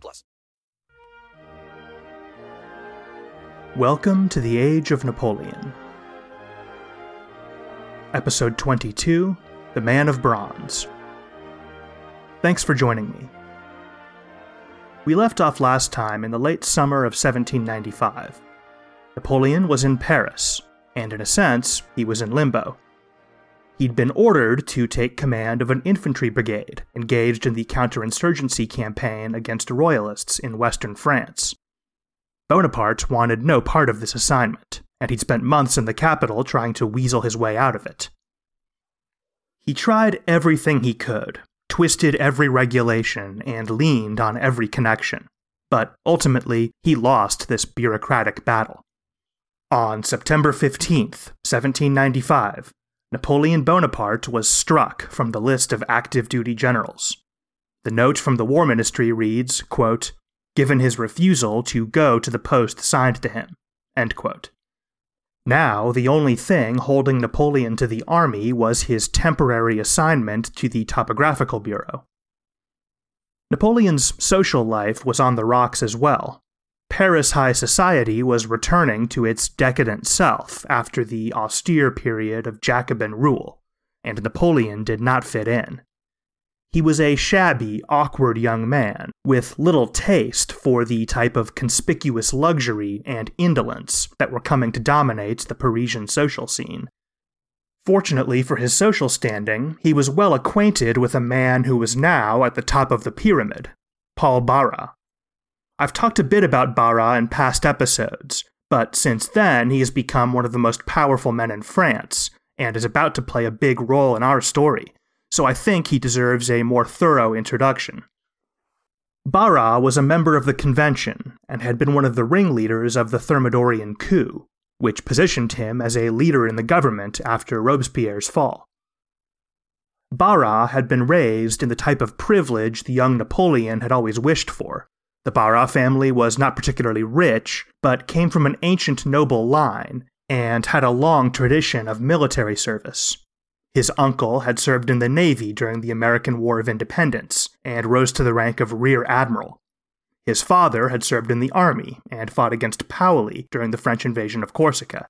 plus. Welcome to the Age of Napoleon. Episode 22 The Man of Bronze. Thanks for joining me. We left off last time in the late summer of 1795. Napoleon was in Paris, and in a sense, he was in limbo. He'd been ordered to take command of an infantry brigade engaged in the counterinsurgency campaign against royalists in western France. Bonaparte wanted no part of this assignment, and he'd spent months in the capital trying to weasel his way out of it. He tried everything he could, twisted every regulation, and leaned on every connection, but ultimately he lost this bureaucratic battle. On September 15th, 1795, Napoleon Bonaparte was struck from the list of active duty generals. The note from the War Ministry reads, quote, given his refusal to go to the post assigned to him. Now, the only thing holding Napoleon to the army was his temporary assignment to the Topographical Bureau. Napoleon's social life was on the rocks as well. Paris high society was returning to its decadent self after the austere period of Jacobin rule, and Napoleon did not fit in. He was a shabby, awkward young man, with little taste for the type of conspicuous luxury and indolence that were coming to dominate the Parisian social scene. Fortunately for his social standing, he was well acquainted with a man who was now at the top of the pyramid, Paul Barras. I've talked a bit about Barras in past episodes, but since then he has become one of the most powerful men in France, and is about to play a big role in our story, so I think he deserves a more thorough introduction. Barras was a member of the convention and had been one of the ringleaders of the Thermidorian coup, which positioned him as a leader in the government after Robespierre's fall. Barras had been raised in the type of privilege the young Napoleon had always wished for, the Barras family was not particularly rich, but came from an ancient noble line and had a long tradition of military service. His uncle had served in the Navy during the American War of Independence and rose to the rank of Rear Admiral. His father had served in the army and fought against Paoli during the French invasion of Corsica.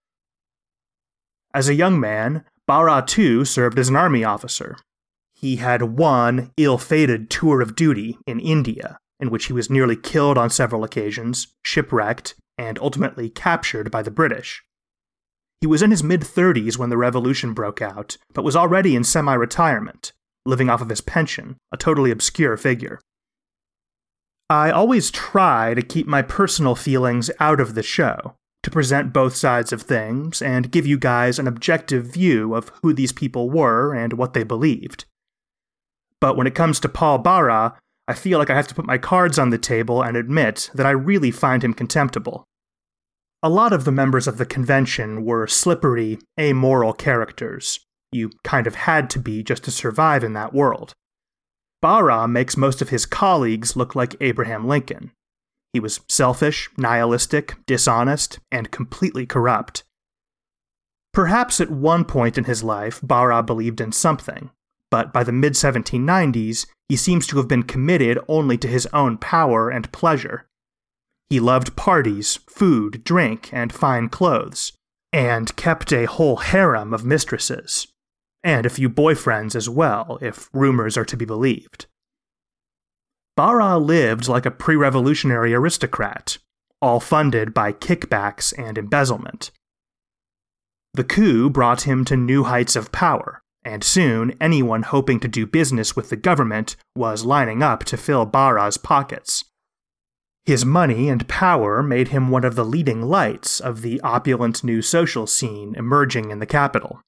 As a young man, Barras too served as an army officer. He had one ill fated tour of duty in India, in which he was nearly killed on several occasions, shipwrecked, and ultimately captured by the British. He was in his mid 30s when the revolution broke out, but was already in semi retirement, living off of his pension, a totally obscure figure. I always try to keep my personal feelings out of the show, to present both sides of things and give you guys an objective view of who these people were and what they believed. But when it comes to Paul Barras, I feel like I have to put my cards on the table and admit that I really find him contemptible. A lot of the members of the convention were slippery, amoral characters, You kind of had to be just to survive in that world. Barras makes most of his colleagues look like Abraham Lincoln. He was selfish, nihilistic, dishonest, and completely corrupt. Perhaps at one point in his life, Barras believed in something, but by the mid 1790s, he seems to have been committed only to his own power and pleasure. He loved parties, food, drink, and fine clothes, and kept a whole harem of mistresses, and a few boyfriends as well, if rumors are to be believed. Barras lived like a pre revolutionary aristocrat, all funded by kickbacks and embezzlement. The coup brought him to new heights of power, and soon anyone hoping to do business with the government was lining up to fill Barras's pockets. His money and power made him one of the leading lights of the opulent new social scene emerging in the capital.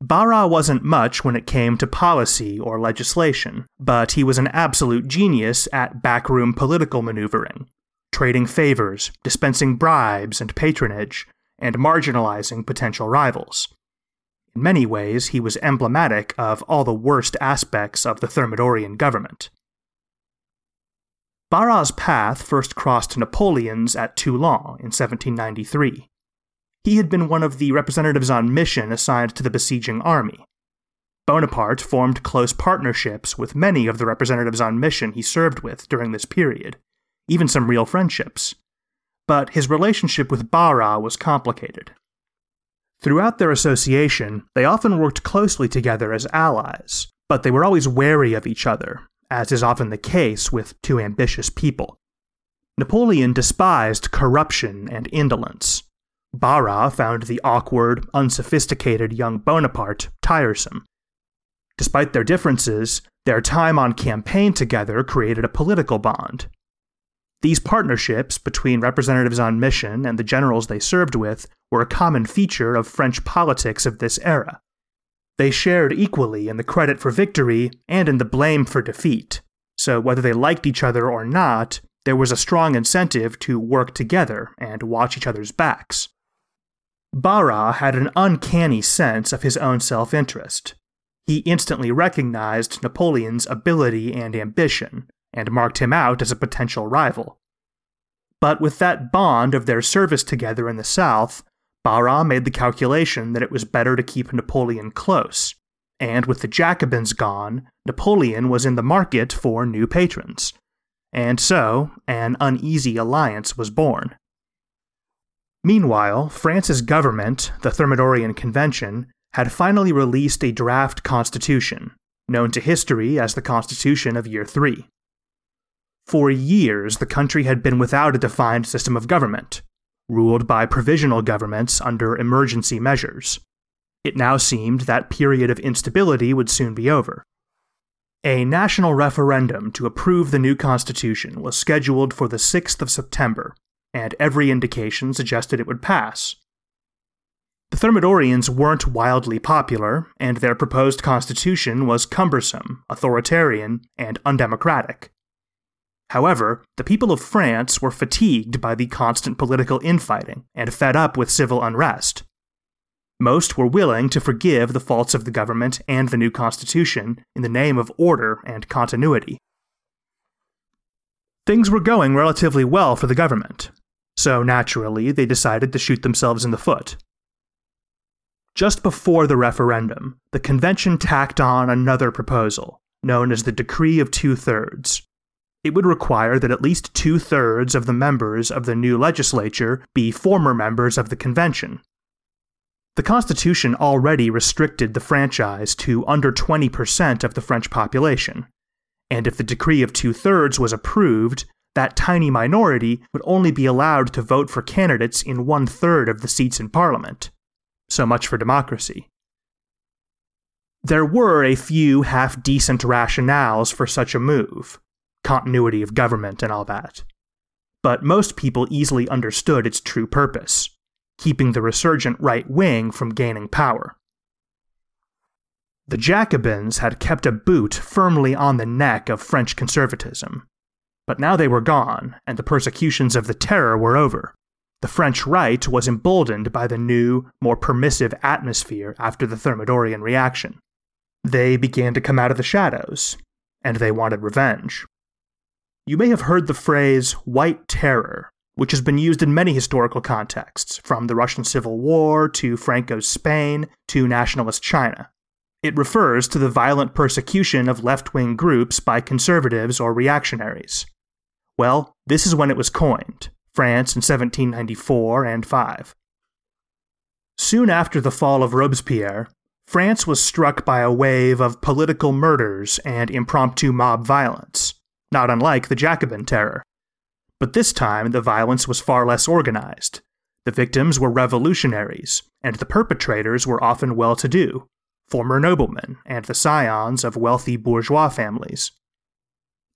Barras wasn't much when it came to policy or legislation, but he was an absolute genius at backroom political maneuvering, trading favors, dispensing bribes and patronage, and marginalizing potential rivals. In many ways, he was emblematic of all the worst aspects of the Thermidorian government. Barras's path first crossed Napoleon's at Toulon in 1793. He had been one of the representatives on mission assigned to the besieging army. Bonaparte formed close partnerships with many of the representatives on mission he served with during this period, even some real friendships. But his relationship with Barras was complicated. Throughout their association, they often worked closely together as allies, but they were always wary of each other, as is often the case with two ambitious people. Napoleon despised corruption and indolence. Barras found the awkward, unsophisticated young Bonaparte tiresome. Despite their differences, their time on campaign together created a political bond, these partnerships between representatives on mission and the generals they served with were a common feature of French politics of this era. They shared equally in the credit for victory and in the blame for defeat, so whether they liked each other or not, there was a strong incentive to work together and watch each other's backs. Barras had an uncanny sense of his own self interest. He instantly recognized Napoleon's ability and ambition, and marked him out as a potential rival. But with that bond of their service together in the South, Barras made the calculation that it was better to keep Napoleon close, and with the Jacobins gone, Napoleon was in the market for new patrons. And so, an uneasy alliance was born. Meanwhile, France's government, the Thermidorian Convention, had finally released a draft constitution, known to history as the Constitution of Year 3. For years, the country had been without a defined system of government, ruled by provisional governments under emergency measures. It now seemed that period of instability would soon be over. A national referendum to approve the new constitution was scheduled for the 6th of September, and every indication suggested it would pass. The Thermidorians weren't wildly popular, and their proposed constitution was cumbersome, authoritarian, and undemocratic. However, the people of France were fatigued by the constant political infighting and fed up with civil unrest. Most were willing to forgive the faults of the government and the new constitution in the name of order and continuity. Things were going relatively well for the government, so naturally they decided to shoot themselves in the foot. Just before the referendum, the convention tacked on another proposal, known as the Decree of Two Thirds, it would require that at least two thirds of the members of the new legislature be former members of the convention. The Constitution already restricted the franchise to under 20% of the French population, and if the decree of two thirds was approved, that tiny minority would only be allowed to vote for candidates in one third of the seats in Parliament. So much for democracy. There were a few half decent rationales for such a move continuity of government and all that. But most people easily understood its true purpose keeping the resurgent right wing from gaining power. The Jacobins had kept a boot firmly on the neck of French conservatism. But now they were gone, and the persecutions of the Terror were over. the French right was emboldened by the new, more permissive atmosphere after the Thermidorian reaction. They began to come out of the shadows, and they wanted revenge. You may have heard the phrase white terror, which has been used in many historical contexts, from the Russian Civil War to Franco's Spain to nationalist China. It refers to the violent persecution of left wing groups by conservatives or reactionaries. Well, this is when it was coined France in 1794 and 5. Soon after the fall of Robespierre, France was struck by a wave of political murders and impromptu mob violence, not unlike the Jacobin Terror. But this time, the violence was far less organized. The victims were revolutionaries, and the perpetrators were often well to do, former noblemen and the scions of wealthy bourgeois families.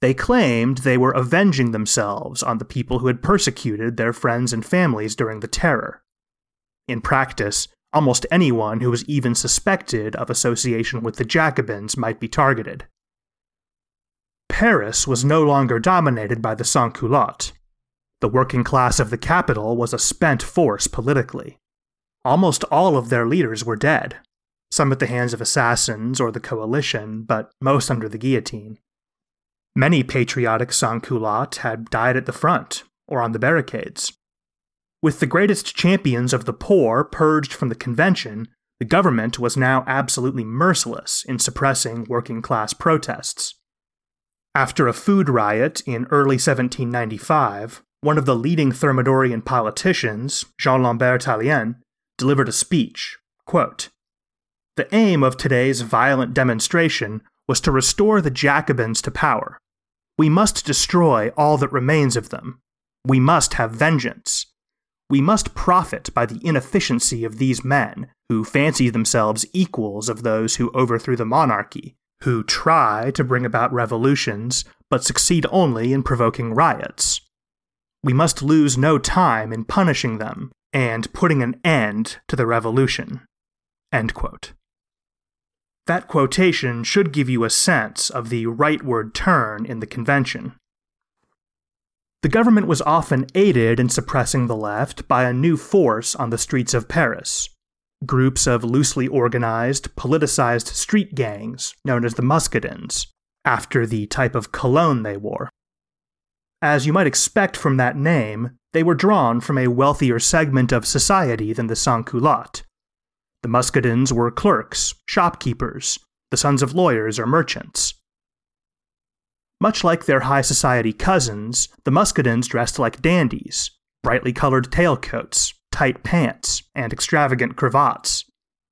They claimed they were avenging themselves on the people who had persecuted their friends and families during the Terror. In practice, almost anyone who was even suspected of association with the Jacobins might be targeted. Paris was no longer dominated by the sans-culottes. The working class of the capital was a spent force politically. Almost all of their leaders were dead, some at the hands of assassins or the coalition, but most under the guillotine. Many patriotic sans-culottes had died at the front or on the barricades. With the greatest champions of the poor purged from the convention, the government was now absolutely merciless in suppressing working class protests. After a food riot in early 1795, one of the leading Thermidorian politicians, Jean Lambert Tallien, delivered a speech. Quote, the aim of today's violent demonstration was to restore the Jacobins to power. We must destroy all that remains of them. We must have vengeance. We must profit by the inefficiency of these men, who fancy themselves equals of those who overthrew the monarchy, who try to bring about revolutions, but succeed only in provoking riots. We must lose no time in punishing them and putting an end to the revolution. That quotation should give you a sense of the rightward turn in the convention. The government was often aided in suppressing the left by a new force on the streets of Paris groups of loosely organized, politicized street gangs known as the Muscadins, after the type of cologne they wore. As you might expect from that name, they were drawn from a wealthier segment of society than the sans-culottes. The Muscadins were clerks, shopkeepers, the sons of lawyers or merchants. Much like their high society cousins, the Muscadins dressed like dandies, brightly colored tailcoats, tight pants, and extravagant cravats.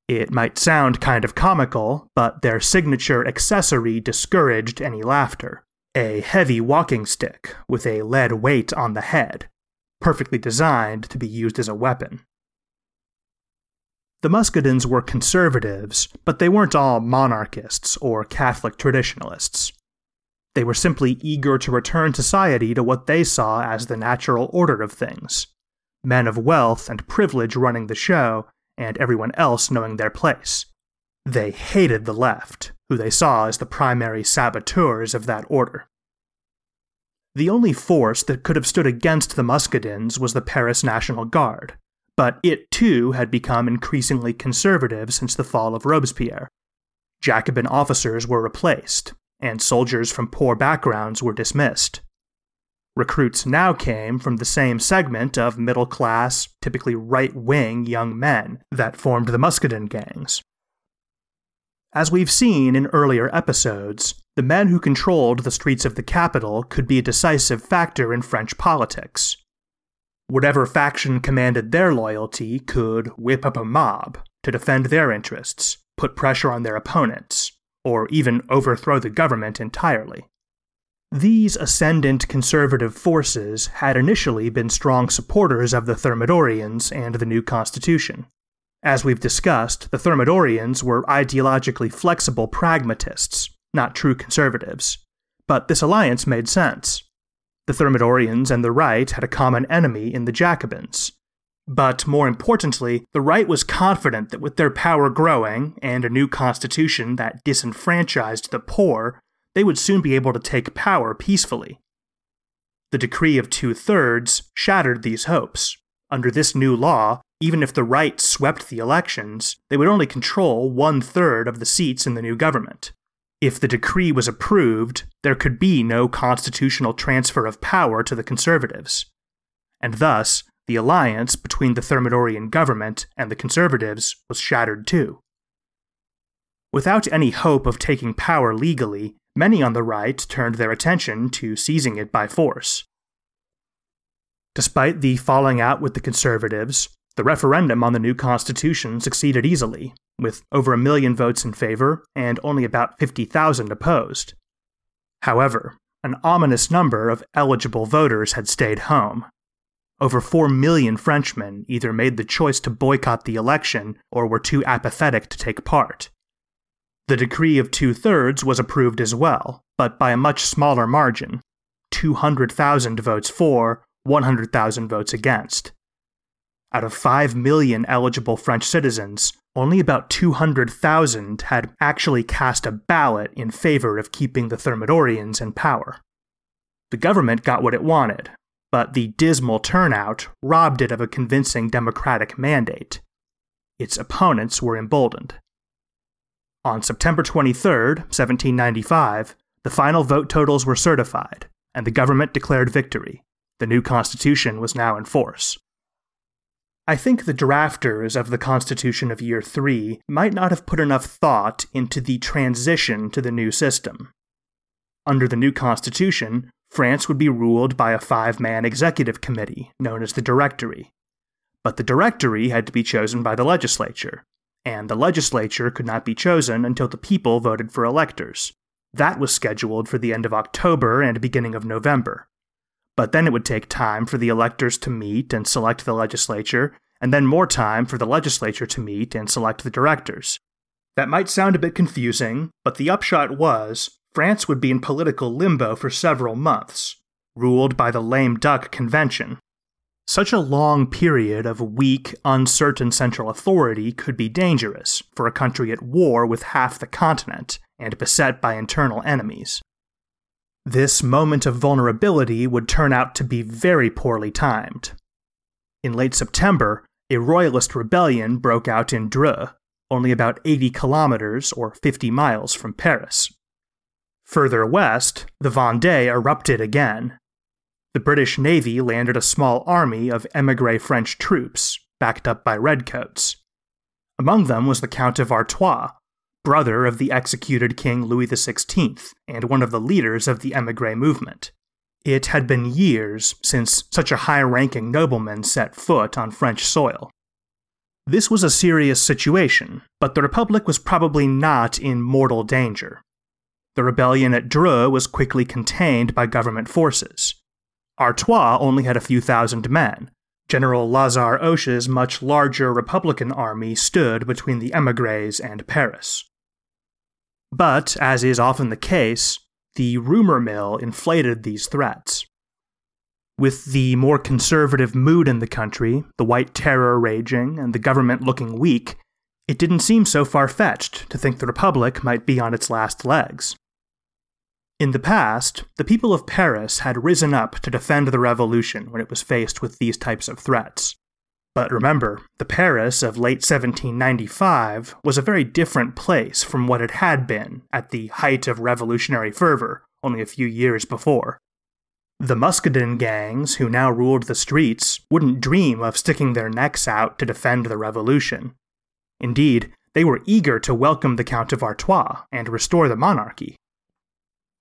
It might sound kind of comical, but their signature accessory discouraged any laughter a heavy walking stick with a lead weight on the head, perfectly designed to be used as a weapon. The Muscadins were conservatives, but they weren't all monarchists or Catholic traditionalists. They were simply eager to return society to what they saw as the natural order of things men of wealth and privilege running the show, and everyone else knowing their place. They hated the left, who they saw as the primary saboteurs of that order. The only force that could have stood against the Muscadins was the Paris National Guard, but it too had become increasingly conservative since the fall of Robespierre. Jacobin officers were replaced, and soldiers from poor backgrounds were dismissed. Recruits now came from the same segment of middle class, typically right wing young men that formed the Muscadin gangs. As we've seen in earlier episodes, the men who controlled the streets of the capital could be a decisive factor in French politics. Whatever faction commanded their loyalty could whip up a mob to defend their interests, put pressure on their opponents, or even overthrow the government entirely. These ascendant conservative forces had initially been strong supporters of the Thermidorians and the new constitution. As we've discussed, the Thermidorians were ideologically flexible pragmatists, not true conservatives. But this alliance made sense. The Thermidorians and the right had a common enemy in the Jacobins, but more importantly, the right was confident that with their power growing and a new constitution that disenfranchised the poor, they would soon be able to take power peacefully. The decree of two thirds shattered these hopes, Under this new law, even if the right swept the elections, they would only control one third of the seats in the new government. If the decree was approved, there could be no constitutional transfer of power to the conservatives. And thus, the alliance between the Thermidorian government and the conservatives was shattered too. Without any hope of taking power legally, many on the right turned their attention to seizing it by force. Despite the falling out with the conservatives, the referendum on the new constitution succeeded easily, with over a million votes in favor and only about 50,000 opposed. However, an ominous number of eligible voters had stayed home. Over 4 million Frenchmen either made the choice to boycott the election or were too apathetic to take part. The decree of two thirds was approved as well, but by a much smaller margin 200,000 votes for, 100,000 votes against. Out of 5 million eligible French citizens, only about 200,000 had actually cast a ballot in favor of keeping the Thermidorians in power. The government got what it wanted, but the dismal turnout robbed it of a convincing democratic mandate. Its opponents were emboldened. On September 23, 1795, the final vote totals were certified, and the government declared victory. The new constitution was now in force. I think the drafters of the Constitution of Year 3 might not have put enough thought into the transition to the new system. Under the new Constitution, France would be ruled by a five man executive committee known as the Directory. But the Directory had to be chosen by the legislature, and the legislature could not be chosen until the people voted for electors. That was scheduled for the end of October and beginning of November but then it would take time for the electors to meet and select the legislature, and then more time for the legislature to meet and select the directors. That might sound a bit confusing, but the upshot was France would be in political limbo for several months, ruled by the lame duck convention. Such a long period of weak, uncertain central authority could be dangerous for a country at war with half the continent and beset by internal enemies. This moment of vulnerability would turn out to be very poorly timed. In late September, a royalist rebellion broke out in Dreux, only about 80 kilometers or 50 miles from Paris. Further west, the Vendée erupted again. The British Navy landed a small army of emigre French troops, backed up by redcoats. Among them was the Count of Artois, brother of the executed King Louis XVI and one of the leaders of the emigre movement. It had been years since such a high ranking nobleman set foot on French soil. This was a serious situation, but the Republic was probably not in mortal danger. The rebellion at Dreux was quickly contained by government forces. Artois only had a few thousand men. General Lazare Hoche's much larger Republican army stood between the emigres and Paris. But, as is often the case, the rumor mill inflated these threats. With the more conservative mood in the country, the White Terror raging, and the government looking weak, it didn't seem so far fetched to think the Republic might be on its last legs. In the past, the people of Paris had risen up to defend the revolution when it was faced with these types of threats. But remember, the Paris of late 1795 was a very different place from what it had been at the height of revolutionary fervor only a few years before. The Muscadin gangs who now ruled the streets wouldn't dream of sticking their necks out to defend the revolution. Indeed, they were eager to welcome the Count of Artois and restore the monarchy.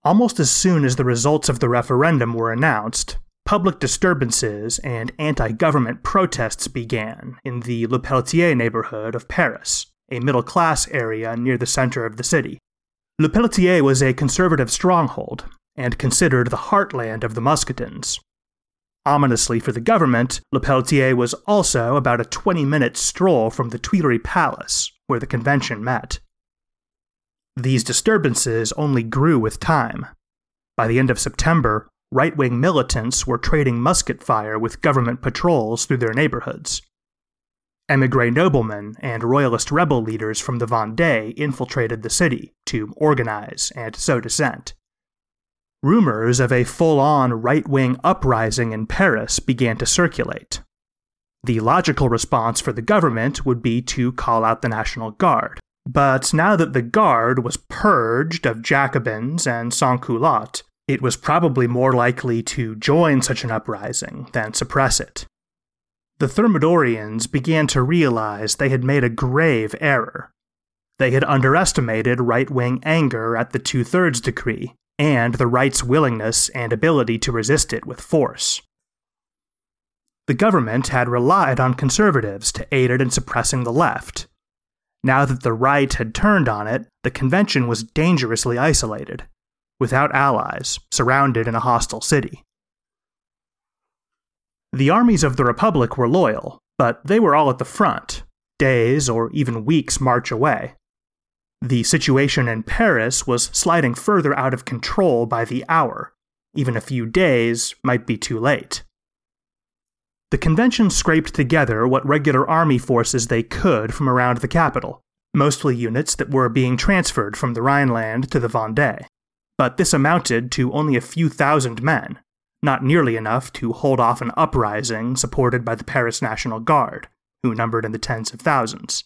Almost as soon as the results of the referendum were announced, public disturbances and anti government protests began in the Le Pelletier neighborhood of Paris, a middle class area near the center of the city. Le Pelletier was a conservative stronghold and considered the heartland of the Muscadins. Ominously for the government, Le Pelletier was also about a 20 minute stroll from the Tuileries Palace, where the convention met. These disturbances only grew with time. By the end of September, right wing militants were trading musket fire with government patrols through their neighborhoods. Emigre noblemen and royalist rebel leaders from the Vendée infiltrated the city to organize and sow dissent. Rumors of a full on right wing uprising in Paris began to circulate. The logical response for the government would be to call out the National Guard. But now that the Guard was purged of Jacobins and sans-culottes, it was probably more likely to join such an uprising than suppress it. The Thermidorians began to realize they had made a grave error. They had underestimated right wing anger at the two thirds decree, and the right's willingness and ability to resist it with force. The government had relied on conservatives to aid it in suppressing the left. Now that the right had turned on it, the convention was dangerously isolated without allies, surrounded in a hostile city. The armies of the Republic were loyal, but they were all at the front, days or even weeks' march away. The situation in Paris was sliding further out of control by the hour. Even a few days might be too late. The convention scraped together what regular army forces they could from around the capital, mostly units that were being transferred from the Rhineland to the Vendée but this amounted to only a few thousand men, not nearly enough to hold off an uprising supported by the Paris National Guard, who numbered in the tens of thousands.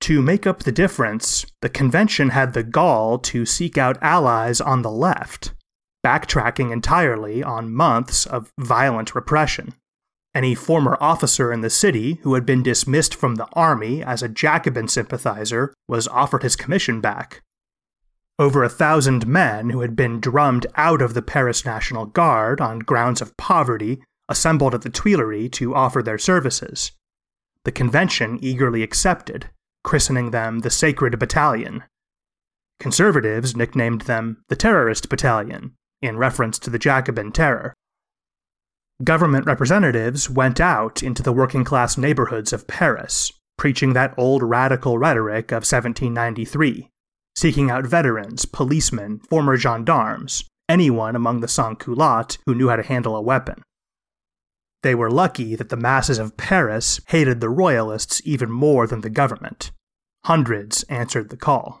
To make up the difference, the convention had the gall to seek out allies on the left, backtracking entirely on months of violent repression. Any former officer in the city who had been dismissed from the army as a Jacobin sympathizer was offered his commission back, over a thousand men who had been drummed out of the Paris National Guard on grounds of poverty assembled at the Tuileries to offer their services. The convention eagerly accepted, christening them the Sacred Battalion. Conservatives nicknamed them the Terrorist Battalion, in reference to the Jacobin terror. Government representatives went out into the working class neighborhoods of Paris, preaching that old radical rhetoric of 1793 seeking out veterans, policemen, former gendarmes, anyone among the sans-culottes who knew how to handle a weapon. They were lucky that the masses of Paris hated the royalists even more than the government. Hundreds answered the call.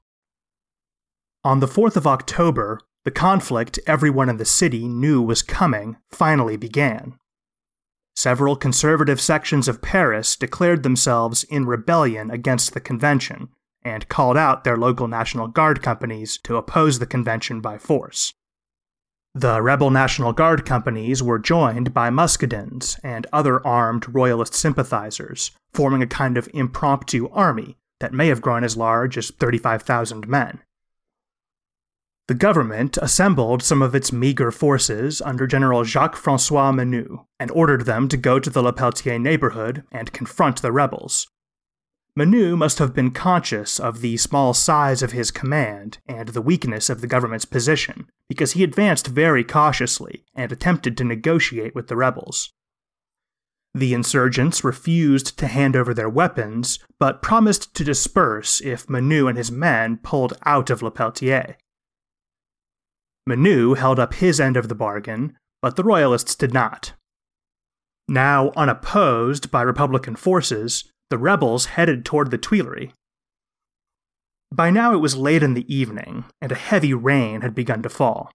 On the 4th of October, the conflict everyone in the city knew was coming finally began. Several conservative sections of Paris declared themselves in rebellion against the convention and called out their local National Guard companies to oppose the convention by force. The rebel National Guard companies were joined by muscadins and other armed royalist sympathizers, forming a kind of impromptu army that may have grown as large as 35,000 men. The government assembled some of its meager forces under General Jacques Francois Menou and ordered them to go to the Lepelletier neighborhood and confront the rebels. Menou must have been conscious of the small size of his command and the weakness of the government's position, because he advanced very cautiously and attempted to negotiate with the rebels. The insurgents refused to hand over their weapons, but promised to disperse if Menou and his men pulled out of Lepelletier. Menou held up his end of the bargain, but the Royalists did not. Now unopposed by Republican forces, the rebels headed toward the Tuileries. By now it was late in the evening, and a heavy rain had begun to fall.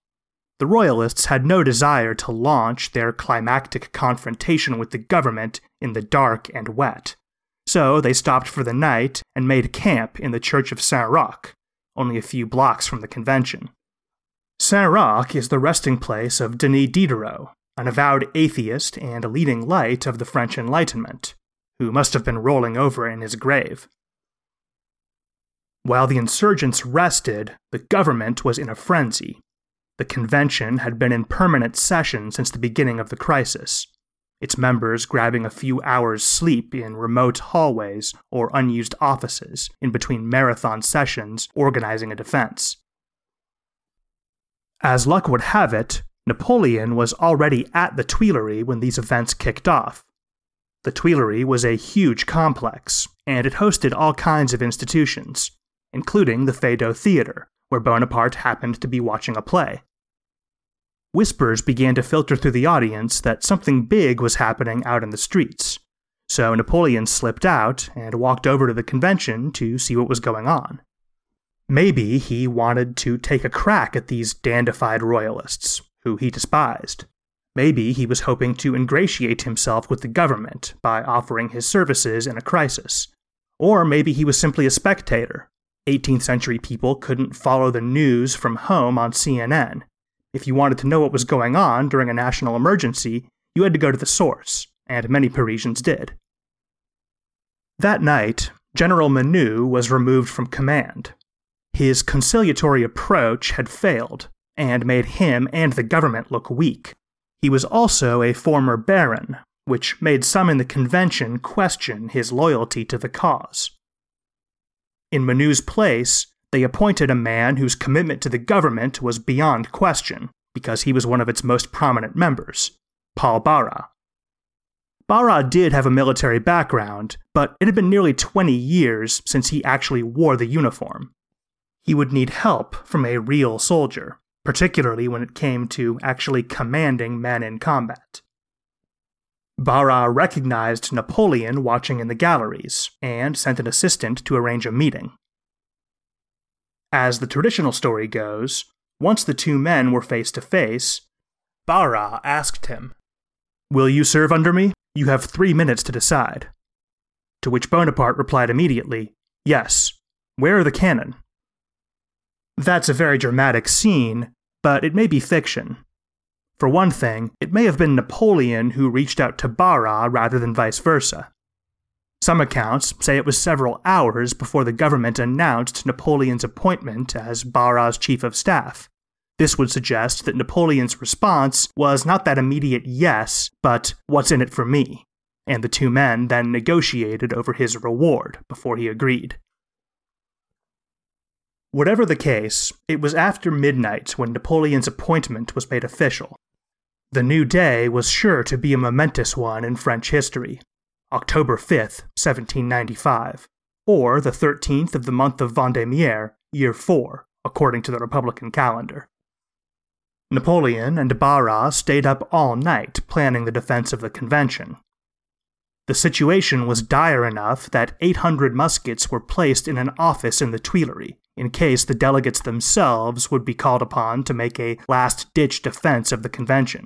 The Royalists had no desire to launch their climactic confrontation with the government in the dark and wet, so they stopped for the night and made camp in the Church of Saint Roch, only a few blocks from the convention. Saint Roch is the resting place of Denis Diderot, an avowed atheist and a leading light of the French Enlightenment, who must have been rolling over in his grave. While the insurgents rested, the government was in a frenzy. The convention had been in permanent session since the beginning of the crisis, its members grabbing a few hours' sleep in remote hallways or unused offices in between marathon sessions organizing a defense. As luck would have it, Napoleon was already at the Tuileries when these events kicked off. The Tuileries was a huge complex, and it hosted all kinds of institutions, including the Feydeau Theatre, where Bonaparte happened to be watching a play. Whispers began to filter through the audience that something big was happening out in the streets, so Napoleon slipped out and walked over to the convention to see what was going on. Maybe he wanted to take a crack at these dandified royalists, who he despised. Maybe he was hoping to ingratiate himself with the government by offering his services in a crisis. Or maybe he was simply a spectator. 18th century people couldn't follow the news from home on CNN. If you wanted to know what was going on during a national emergency, you had to go to the source, and many Parisians did. That night, General Menou was removed from command. His conciliatory approach had failed, and made him and the government look weak. He was also a former baron, which made some in the convention question his loyalty to the cause. In Menou's place, they appointed a man whose commitment to the government was beyond question, because he was one of its most prominent members, Paul Barras. Barras did have a military background, but it had been nearly 20 years since he actually wore the uniform. He would need help from a real soldier, particularly when it came to actually commanding men in combat. Barras recognized Napoleon watching in the galleries and sent an assistant to arrange a meeting. As the traditional story goes, once the two men were face to face, Barras asked him, Will you serve under me? You have three minutes to decide. To which Bonaparte replied immediately, Yes. Where are the cannon? That's a very dramatic scene, but it may be fiction. For one thing, it may have been Napoleon who reached out to Barras rather than vice versa. Some accounts say it was several hours before the government announced Napoleon's appointment as Barras's chief of staff. This would suggest that Napoleon's response was not that immediate yes, but what's in it for me, and the two men then negotiated over his reward before he agreed. Whatever the case, it was after midnight when Napoleon's appointment was made official. The new day was sure to be a momentous one in French history, October 5th, 1795, or the 13th of the month of Vendémiaire, year 4, according to the Republican calendar. Napoleon and Barras stayed up all night planning the defense of the convention. The situation was dire enough that 800 muskets were placed in an office in the Tuileries, in case the delegates themselves would be called upon to make a last ditch defense of the convention.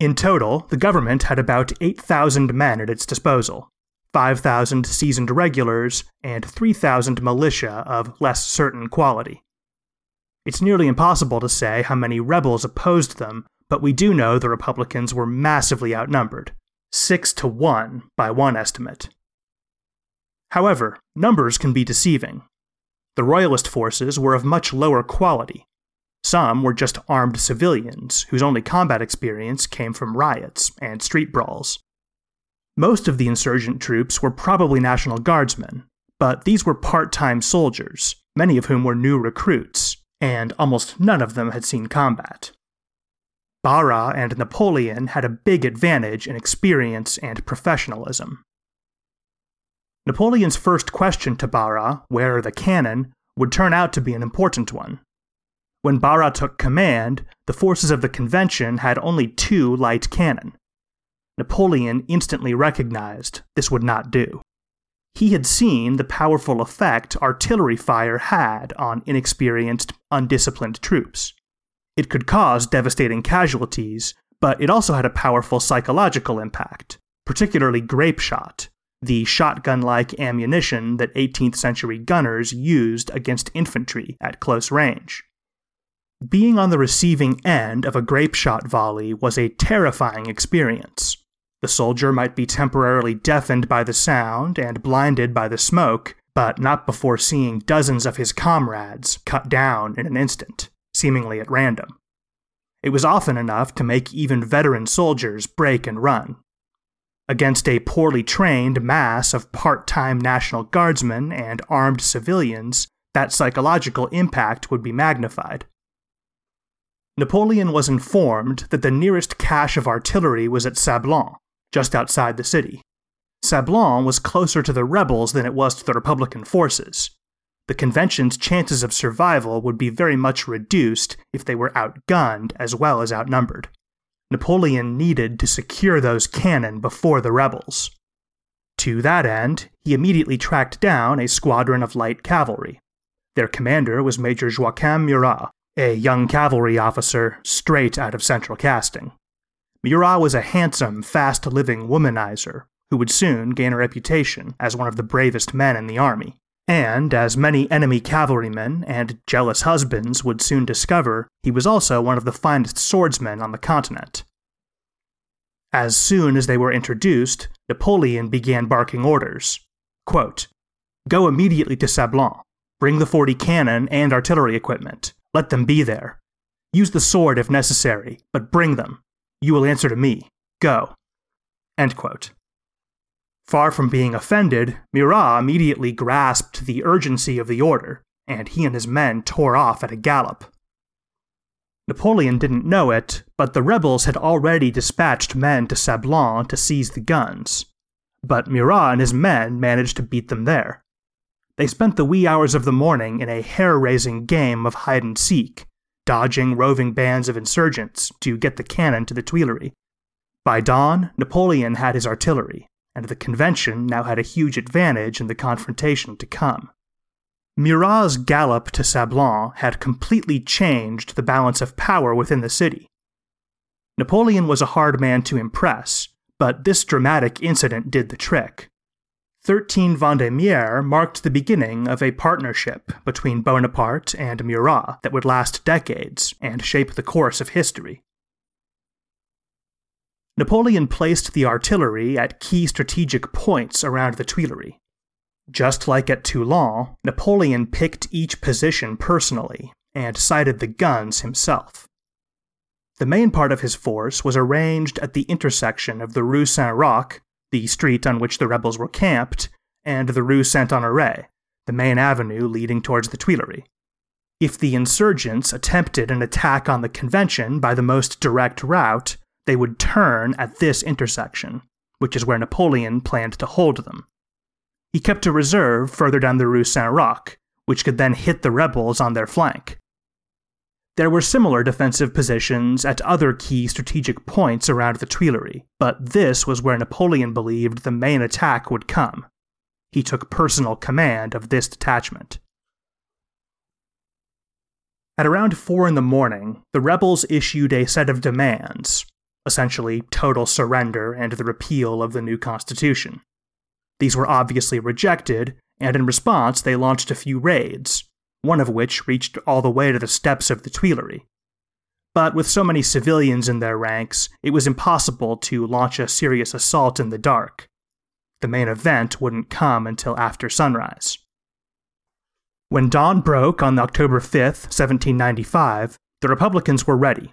In total, the government had about 8,000 men at its disposal 5,000 seasoned regulars and 3,000 militia of less certain quality. It's nearly impossible to say how many rebels opposed them, but we do know the Republicans were massively outnumbered, six to one by one estimate. However, numbers can be deceiving. The Royalist forces were of much lower quality. Some were just armed civilians whose only combat experience came from riots and street brawls. Most of the insurgent troops were probably National Guardsmen, but these were part time soldiers, many of whom were new recruits, and almost none of them had seen combat. Barras and Napoleon had a big advantage in experience and professionalism. Napoleon's first question to Barras, where are the cannon, would turn out to be an important one. When Barras took command, the forces of the convention had only two light cannon. Napoleon instantly recognized this would not do. He had seen the powerful effect artillery fire had on inexperienced, undisciplined troops. It could cause devastating casualties, but it also had a powerful psychological impact, particularly grape shot, the shotgun like ammunition that 18th century gunners used against infantry at close range. Being on the receiving end of a grape shot volley was a terrifying experience. The soldier might be temporarily deafened by the sound and blinded by the smoke, but not before seeing dozens of his comrades cut down in an instant, seemingly at random. It was often enough to make even veteran soldiers break and run. Against a poorly trained mass of part time National Guardsmen and armed civilians, that psychological impact would be magnified. Napoleon was informed that the nearest cache of artillery was at Sablon, just outside the city. Sablon was closer to the rebels than it was to the Republican forces. The convention's chances of survival would be very much reduced if they were outgunned as well as outnumbered. Napoleon needed to secure those cannon before the rebels. To that end, he immediately tracked down a squadron of light cavalry. Their commander was Major Joachim Murat, a young cavalry officer straight out of central casting. Murat was a handsome, fast living womanizer who would soon gain a reputation as one of the bravest men in the army. And, as many enemy cavalrymen and jealous husbands would soon discover, he was also one of the finest swordsmen on the continent. As soon as they were introduced, Napoleon began barking orders. Quote, Go immediately to Sablon. Bring the 40 cannon and artillery equipment. Let them be there. Use the sword if necessary, but bring them. You will answer to me. Go. End quote. Far from being offended, Murat immediately grasped the urgency of the order, and he and his men tore off at a gallop. Napoleon didn't know it, but the rebels had already dispatched men to Sablon to seize the guns. But Murat and his men managed to beat them there. They spent the wee hours of the morning in a hair raising game of hide and seek, dodging roving bands of insurgents to get the cannon to the Tuileries. By dawn, Napoleon had his artillery, and the convention now had a huge advantage in the confrontation to come. Murat's gallop to Sablon had completely changed the balance of power within the city. Napoleon was a hard man to impress, but this dramatic incident did the trick. 13 Vendémiaire marked the beginning of a partnership between Bonaparte and Murat that would last decades and shape the course of history. Napoleon placed the artillery at key strategic points around the Tuileries. Just like at Toulon, Napoleon picked each position personally and sighted the guns himself. The main part of his force was arranged at the intersection of the Rue Saint Roch, the street on which the rebels were camped, and the Rue Saint Honore, the main avenue leading towards the Tuileries. If the insurgents attempted an attack on the convention by the most direct route, they would turn at this intersection, which is where Napoleon planned to hold them. He kept a reserve further down the Rue Saint Roch, which could then hit the rebels on their flank. There were similar defensive positions at other key strategic points around the Tuileries, but this was where Napoleon believed the main attack would come. He took personal command of this detachment. At around 4 in the morning, the rebels issued a set of demands, essentially total surrender and the repeal of the new constitution. These were obviously rejected, and in response, they launched a few raids, one of which reached all the way to the steps of the Tuileries. But with so many civilians in their ranks, it was impossible to launch a serious assault in the dark. The main event wouldn't come until after sunrise. When dawn broke on October 5th, 1795, the Republicans were ready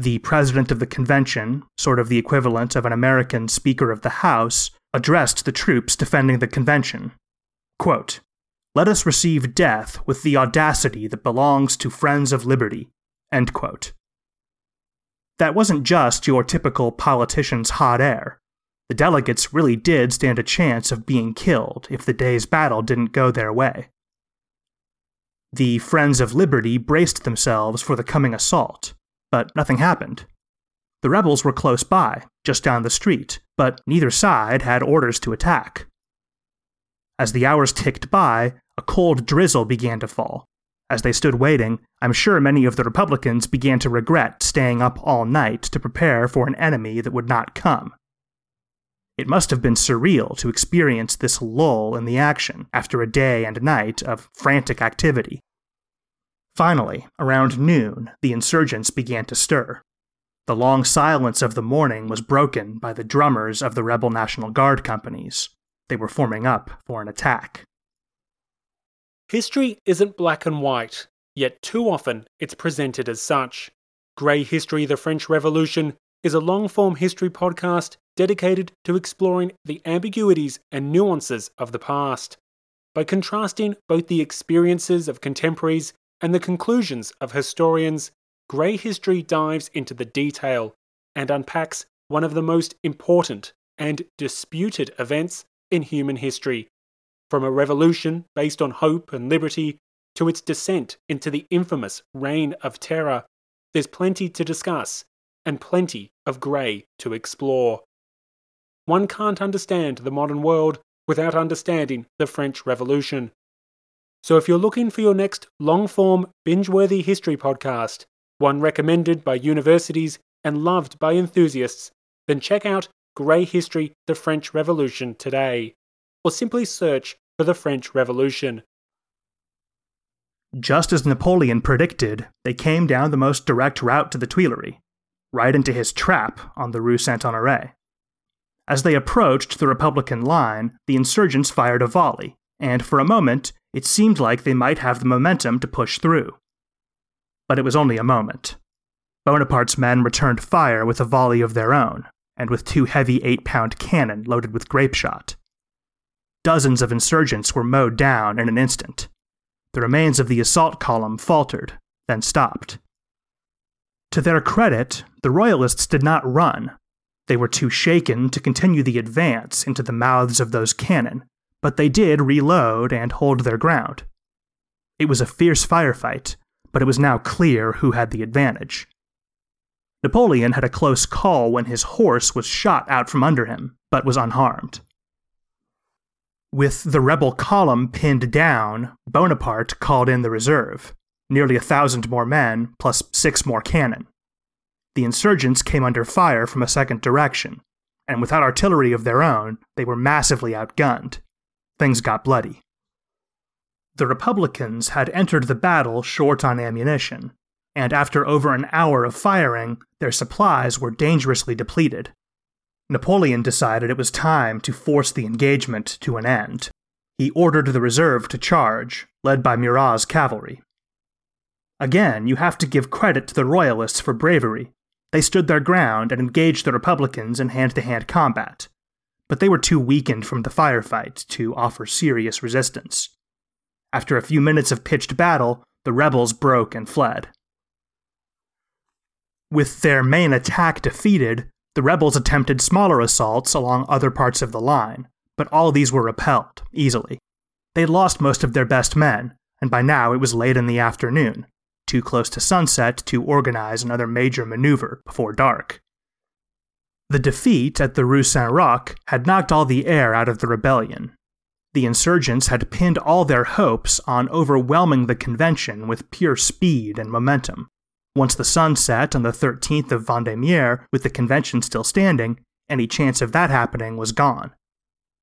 the president of the convention, sort of the equivalent of an American Speaker of the House, addressed the troops defending the convention. Quote, Let us receive death with the audacity that belongs to friends of liberty. End quote. That wasn't just your typical politician's hot air. The delegates really did stand a chance of being killed if the day's battle didn't go their way. The Friends of Liberty braced themselves for the coming assault but nothing happened. The rebels were close by, just down the street, but neither side had orders to attack. As the hours ticked by, a cold drizzle began to fall. As they stood waiting, I'm sure many of the Republicans began to regret staying up all night to prepare for an enemy that would not come. It must have been surreal to experience this lull in the action after a day and night of frantic activity. Finally, around noon, the insurgents began to stir. The long silence of the morning was broken by the drummers of the rebel National Guard companies. They were forming up for an attack. History isn't black and white, yet too often it's presented as such. Grey History The French Revolution is a long form history podcast dedicated to exploring the ambiguities and nuances of the past. By contrasting both the experiences of contemporaries and the conclusions of historians, Grey History dives into the detail and unpacks one of the most important and disputed events in human history, from a revolution based on hope and liberty to its descent into the infamous Reign of Terror. There's plenty to discuss and plenty of grey to explore. One can't understand the modern world without understanding the French Revolution. So if you're looking for your next long form, binge worthy history podcast, one recommended by universities and loved by enthusiasts, then check out Grey History The French Revolution today, or simply search for the French Revolution. Just as Napoleon predicted, they came down the most direct route to the Tuileries, right into his trap on the Rue Saint Honore. As they approached the Republican line, the insurgents fired a volley, and for a moment, it seemed like they might have the momentum to push through. But it was only a moment. Bonaparte's men returned fire with a volley of their own, and with two heavy 8 pound cannon loaded with grape shot. Dozens of insurgents were mowed down in an instant. The remains of the assault column faltered, then stopped. To their credit, the Royalists did not run. They were too shaken to continue the advance into the mouths of those cannon, but they did reload and hold their ground. It was a fierce firefight, but it was now clear who had the advantage. Napoleon had a close call when his horse was shot out from under him, but was unharmed. With the rebel column pinned down, Bonaparte called in the reserve, nearly a thousand more men, plus six more cannon. The insurgents came under fire from a second direction, and without artillery of their own, they were massively outgunned. Things got bloody. The Republicans had entered the battle short on ammunition, and after over an hour of firing, their supplies were dangerously depleted. Napoleon decided it was time to force the engagement to an end. He ordered the reserve to charge, led by Murat's cavalry. Again, you have to give credit to the Royalists for bravery. They stood their ground and engaged the Republicans in hand to hand combat, but they were too weakened from the firefight to offer serious resistance. After a few minutes of pitched battle, the rebels broke and fled. With their main attack defeated, the rebels attempted smaller assaults along other parts of the line, but all these were repelled easily. They lost most of their best men, and by now it was late in the afternoon, too close to sunset to organize another major maneuver before dark. The defeat at the Rue Saint Roch had knocked all the air out of the rebellion. The insurgents had pinned all their hopes on overwhelming the convention with pure speed and momentum, once the sun set on the 13th of Vendémiaire, with the convention still standing, any chance of that happening was gone.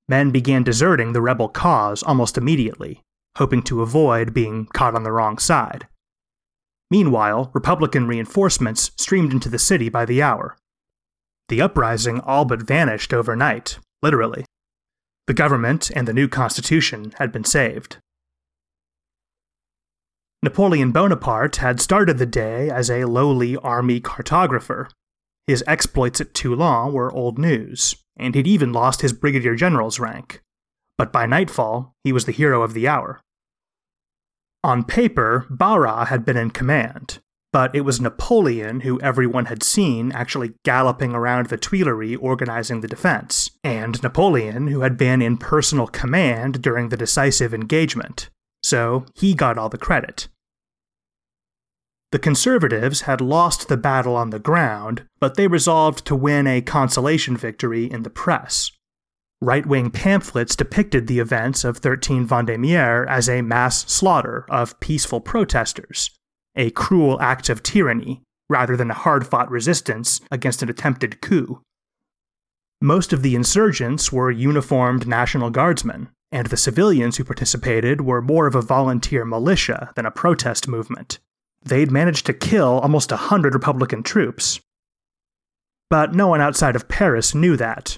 Men began deserting the rebel cause almost immediately, hoping to avoid being caught on the wrong side. Meanwhile, Republican reinforcements streamed into the city by the hour. The uprising all but vanished overnight, literally. The government and the new constitution had been saved. Napoleon Bonaparte had started the day as a lowly army cartographer. His exploits at Toulon were old news, and he'd even lost his brigadier general's rank. But by nightfall, he was the hero of the hour. On paper, Barras had been in command, but it was Napoleon who everyone had seen actually galloping around the Tuileries organizing the defense, and Napoleon who had been in personal command during the decisive engagement so he got all the credit. The Conservatives had lost the battle on the ground, but they resolved to win a consolation victory in the press. Right wing pamphlets depicted the events of 13 Vendémiaire as a mass slaughter of peaceful protesters, a cruel act of tyranny, rather than a hard fought resistance against an attempted coup. Most of the insurgents were uniformed National Guardsmen, and the civilians who participated were more of a volunteer militia than a protest movement. They'd managed to kill almost a hundred Republican troops. But no one outside of Paris knew that.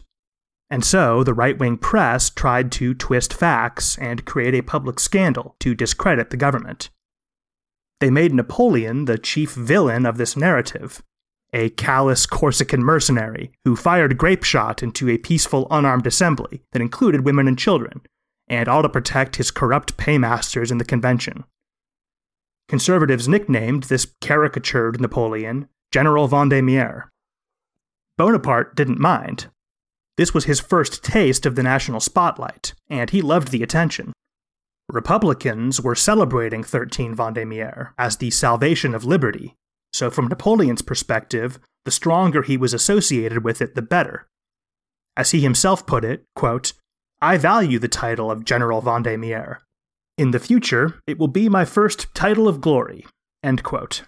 And so the right wing press tried to twist facts and create a public scandal to discredit the government. They made Napoleon the chief villain of this narrative, a callous Corsican mercenary who fired grape shot into a peaceful unarmed assembly that included women and children, and all to protect his corrupt paymasters in the convention. conservatives nicknamed this caricatured Napoleon General Vendémiaire. Bonaparte didn't mind. This was his first taste of the national spotlight, and he loved the attention. Republicans were celebrating 13 Vendémiaire as the salvation of liberty, so from Napoleon's perspective, the stronger he was associated with it, the better. As he himself put it, quote, I value the title of General Vendémiaire. In the future, it will be my first title of glory. End quote.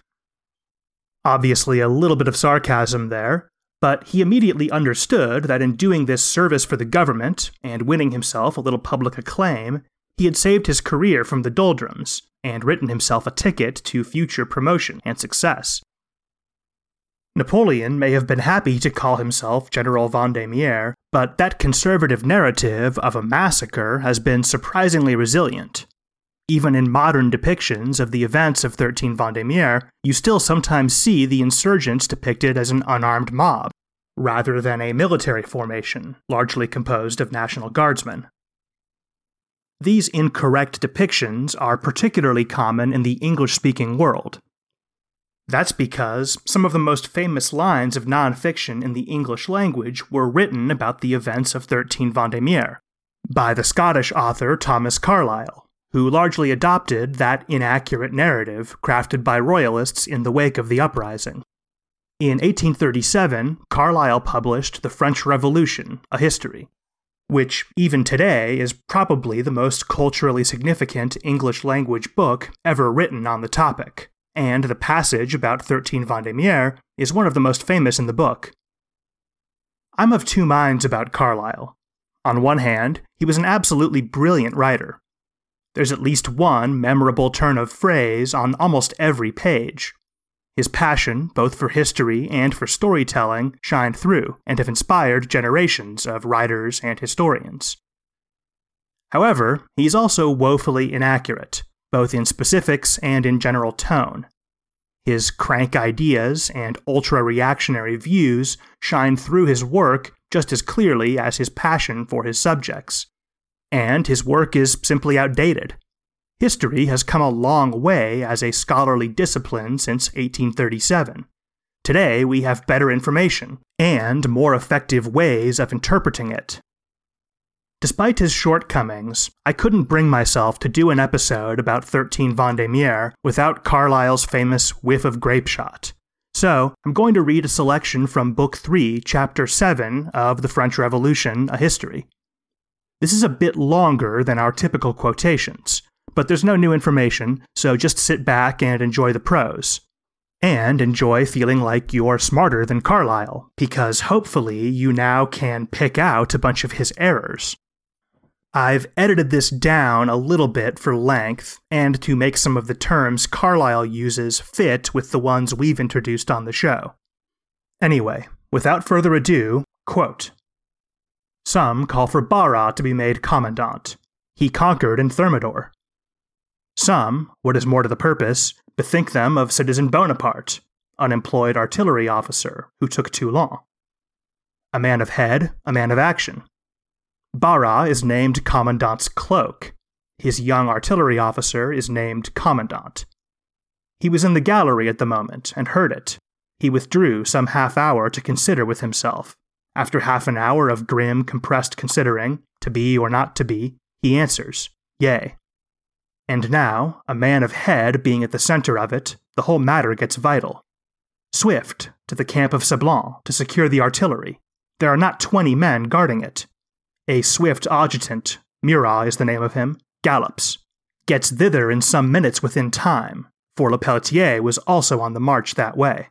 Obviously, a little bit of sarcasm there, but he immediately understood that in doing this service for the government and winning himself a little public acclaim, he had saved his career from the doldrums and written himself a ticket to future promotion and success. Napoleon may have been happy to call himself General Vendémiaire, but that conservative narrative of a massacre has been surprisingly resilient. Even in modern depictions of the events of 13 Vendémiaire, you still sometimes see the insurgents depicted as an unarmed mob, rather than a military formation, largely composed of National Guardsmen. These incorrect depictions are particularly common in the English speaking world, that's because some of the most famous lines of nonfiction in the English language were written about the events of 13 Vendémiaire by the Scottish author Thomas Carlyle, who largely adopted that inaccurate narrative crafted by royalists in the wake of the uprising. In 1837, Carlyle published The French Revolution, a history, which, even today, is probably the most culturally significant English language book ever written on the topic and the passage about 13 Vendémiaire is one of the most famous in the book. I'm of two minds about Carlyle. On one hand, he was an absolutely brilliant writer. There's at least one memorable turn of phrase on almost every page. His passion, both for history and for storytelling, shined through and have inspired generations of writers and historians. However, he's also woefully inaccurate, both in specifics and in general tone. His crank ideas and ultra reactionary views shine through his work just as clearly as his passion for his subjects. And his work is simply outdated. History has come a long way as a scholarly discipline since 1837. Today, we have better information and more effective ways of interpreting it. Despite his shortcomings, I couldn't bring myself to do an episode about 13 Vendémiaire without Carlyle's famous whiff of grape shot. So, I'm going to read a selection from Book 3, Chapter 7 of The French Revolution, A History. This is a bit longer than our typical quotations, but there's no new information, so just sit back and enjoy the prose. And enjoy feeling like you're smarter than Carlyle, because hopefully you now can pick out a bunch of his errors. I've edited this down a little bit for length and to make some of the terms Carlyle uses fit with the ones we've introduced on the show. Anyway, without further ado, quote Some call for Barras to be made commandant. He conquered in Thermidor. Some, what is more to the purpose, bethink them of Citizen Bonaparte, unemployed artillery officer who took too long. A man of head, a man of action, Barras is named Commandant's cloak. His young artillery officer is named Commandant. He was in the gallery at the moment and heard it. He withdrew some half hour to consider with himself. After half an hour of grim, compressed considering, to be or not to be, he answers, Yea. And now, a man of head being at the center of it, the whole matter gets vital. Swift, to the camp of Sablon to secure the artillery. There are not twenty men guarding it. A swift adjutant, Murat is the name of him, gallops, gets thither in some minutes within time, for Lepelletier was also on the march that way.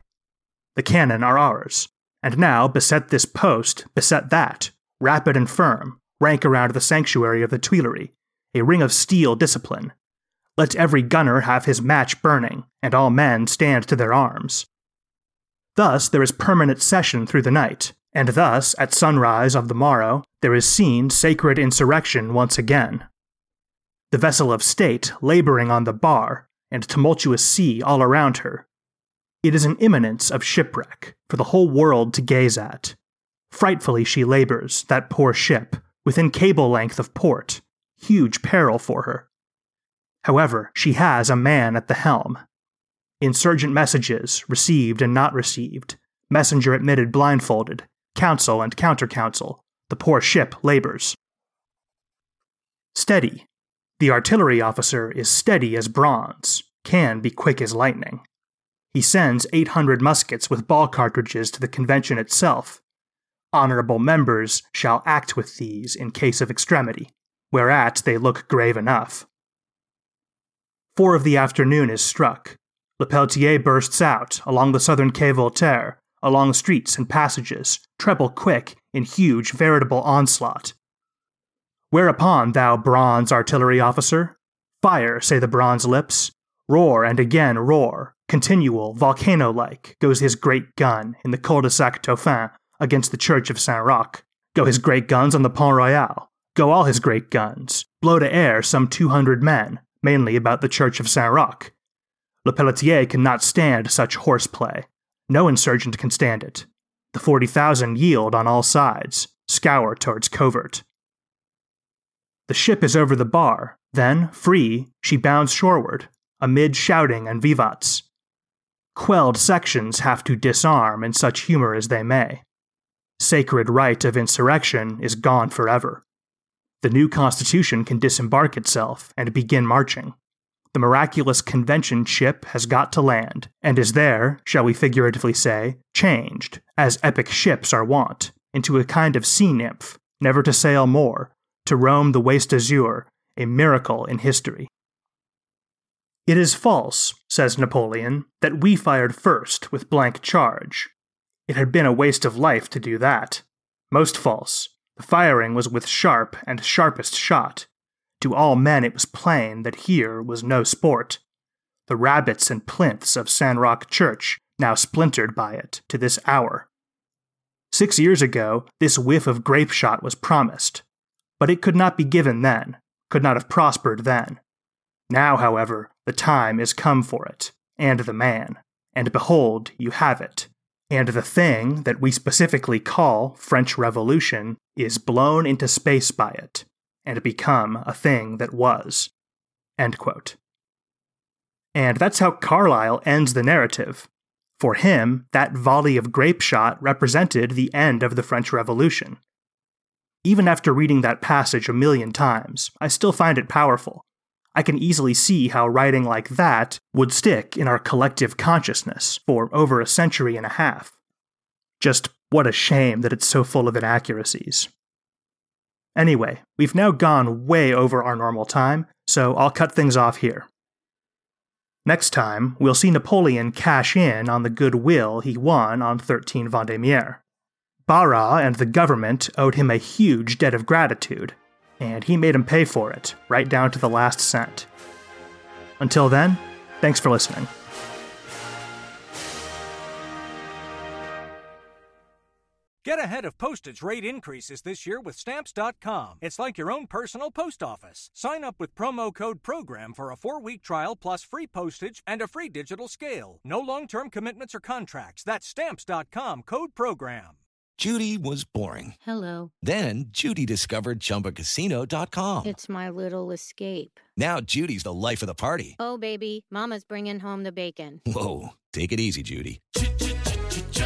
The cannon are ours, and now beset this post, beset that, rapid and firm, rank around the sanctuary of the Tuileries, a ring of steel discipline. Let every gunner have his match burning, and all men stand to their arms. Thus there is permanent session through the night, and thus, at sunrise of the morrow, there is seen sacred insurrection once again. The vessel of state laboring on the bar, and tumultuous sea all around her. It is an imminence of shipwreck for the whole world to gaze at. Frightfully she labors, that poor ship, within cable length of port, huge peril for her. However, she has a man at the helm. Insurgent messages, received and not received, messenger admitted blindfolded, counsel and counter counsel, the poor ship labors. Steady. The artillery officer is steady as bronze, can be quick as lightning. He sends 800 muskets with ball cartridges to the convention itself. Honorable members shall act with these in case of extremity, whereat they look grave enough. Four of the afternoon is struck. Lepelletier bursts out along the southern Quai Voltaire, along streets and passages, treble quick in huge, veritable onslaught. Whereupon, thou bronze artillery officer, fire, say the bronze lips, roar and again roar, continual, volcano like, goes his great gun in the cul de sac Dauphin against the church of Saint Roch. Go his great guns on the Pont Royal. Go all his great guns. Blow to air some 200 men, mainly about the church of Saint Roch. Lepelletier cannot stand such horseplay. No insurgent can stand it. The 40,000 yield on all sides, scour towards covert. The ship is over the bar, then, free, she bounds shoreward, amid shouting and vivats. Quelled sections have to disarm in such humor as they may. Sacred right of insurrection is gone forever. The new Constitution can disembark itself and begin marching. The miraculous convention ship has got to land, and is there, shall we figuratively say, changed, as epic ships are wont, into a kind of sea nymph, never to sail more, to roam the waste azure, a miracle in history. It is false, says Napoleon, that we fired first with blank charge. It had been a waste of life to do that. Most false. Firing was with sharp and sharpest shot. To all men it was plain that here was no sport. The rabbets and plinths of San Roch Church now splintered by it to this hour. Six years ago, this whiff of grape shot was promised, but it could not be given then, could not have prospered then. Now, however, the time is come for it, and the man, and behold, you have it. And the thing that we specifically call French Revolution is blown into space by it, and become a thing that was. And that's how Carlyle ends the narrative. For him, that volley of grape shot represented the end of the French Revolution. Even after reading that passage a million times, I still find it powerful. I can easily see how writing like that would stick in our collective consciousness for over a century and a half. Just what a shame that it's so full of inaccuracies. Anyway, we've now gone way over our normal time, so I'll cut things off here. Next time, we'll see Napoleon cash in on the goodwill he won on 13 Vendémiaire. Barras and the government owed him a huge debt of gratitude, and he made him pay for it, right down to the last cent. Until then, thanks for listening. Get ahead of postage rate increases this year with Stamps.com. It's like your own personal post office. Sign up with promo code PROGRAM for a four week trial plus free postage and a free digital scale. No long term commitments or contracts. That's Stamps.com code PROGRAM. Judy was boring. Hello. Then Judy discovered ChumbaCasino.com. It's my little escape. Now Judy's the life of the party. Oh, baby, Mama's bringing home the bacon. Whoa. Take it easy, Judy.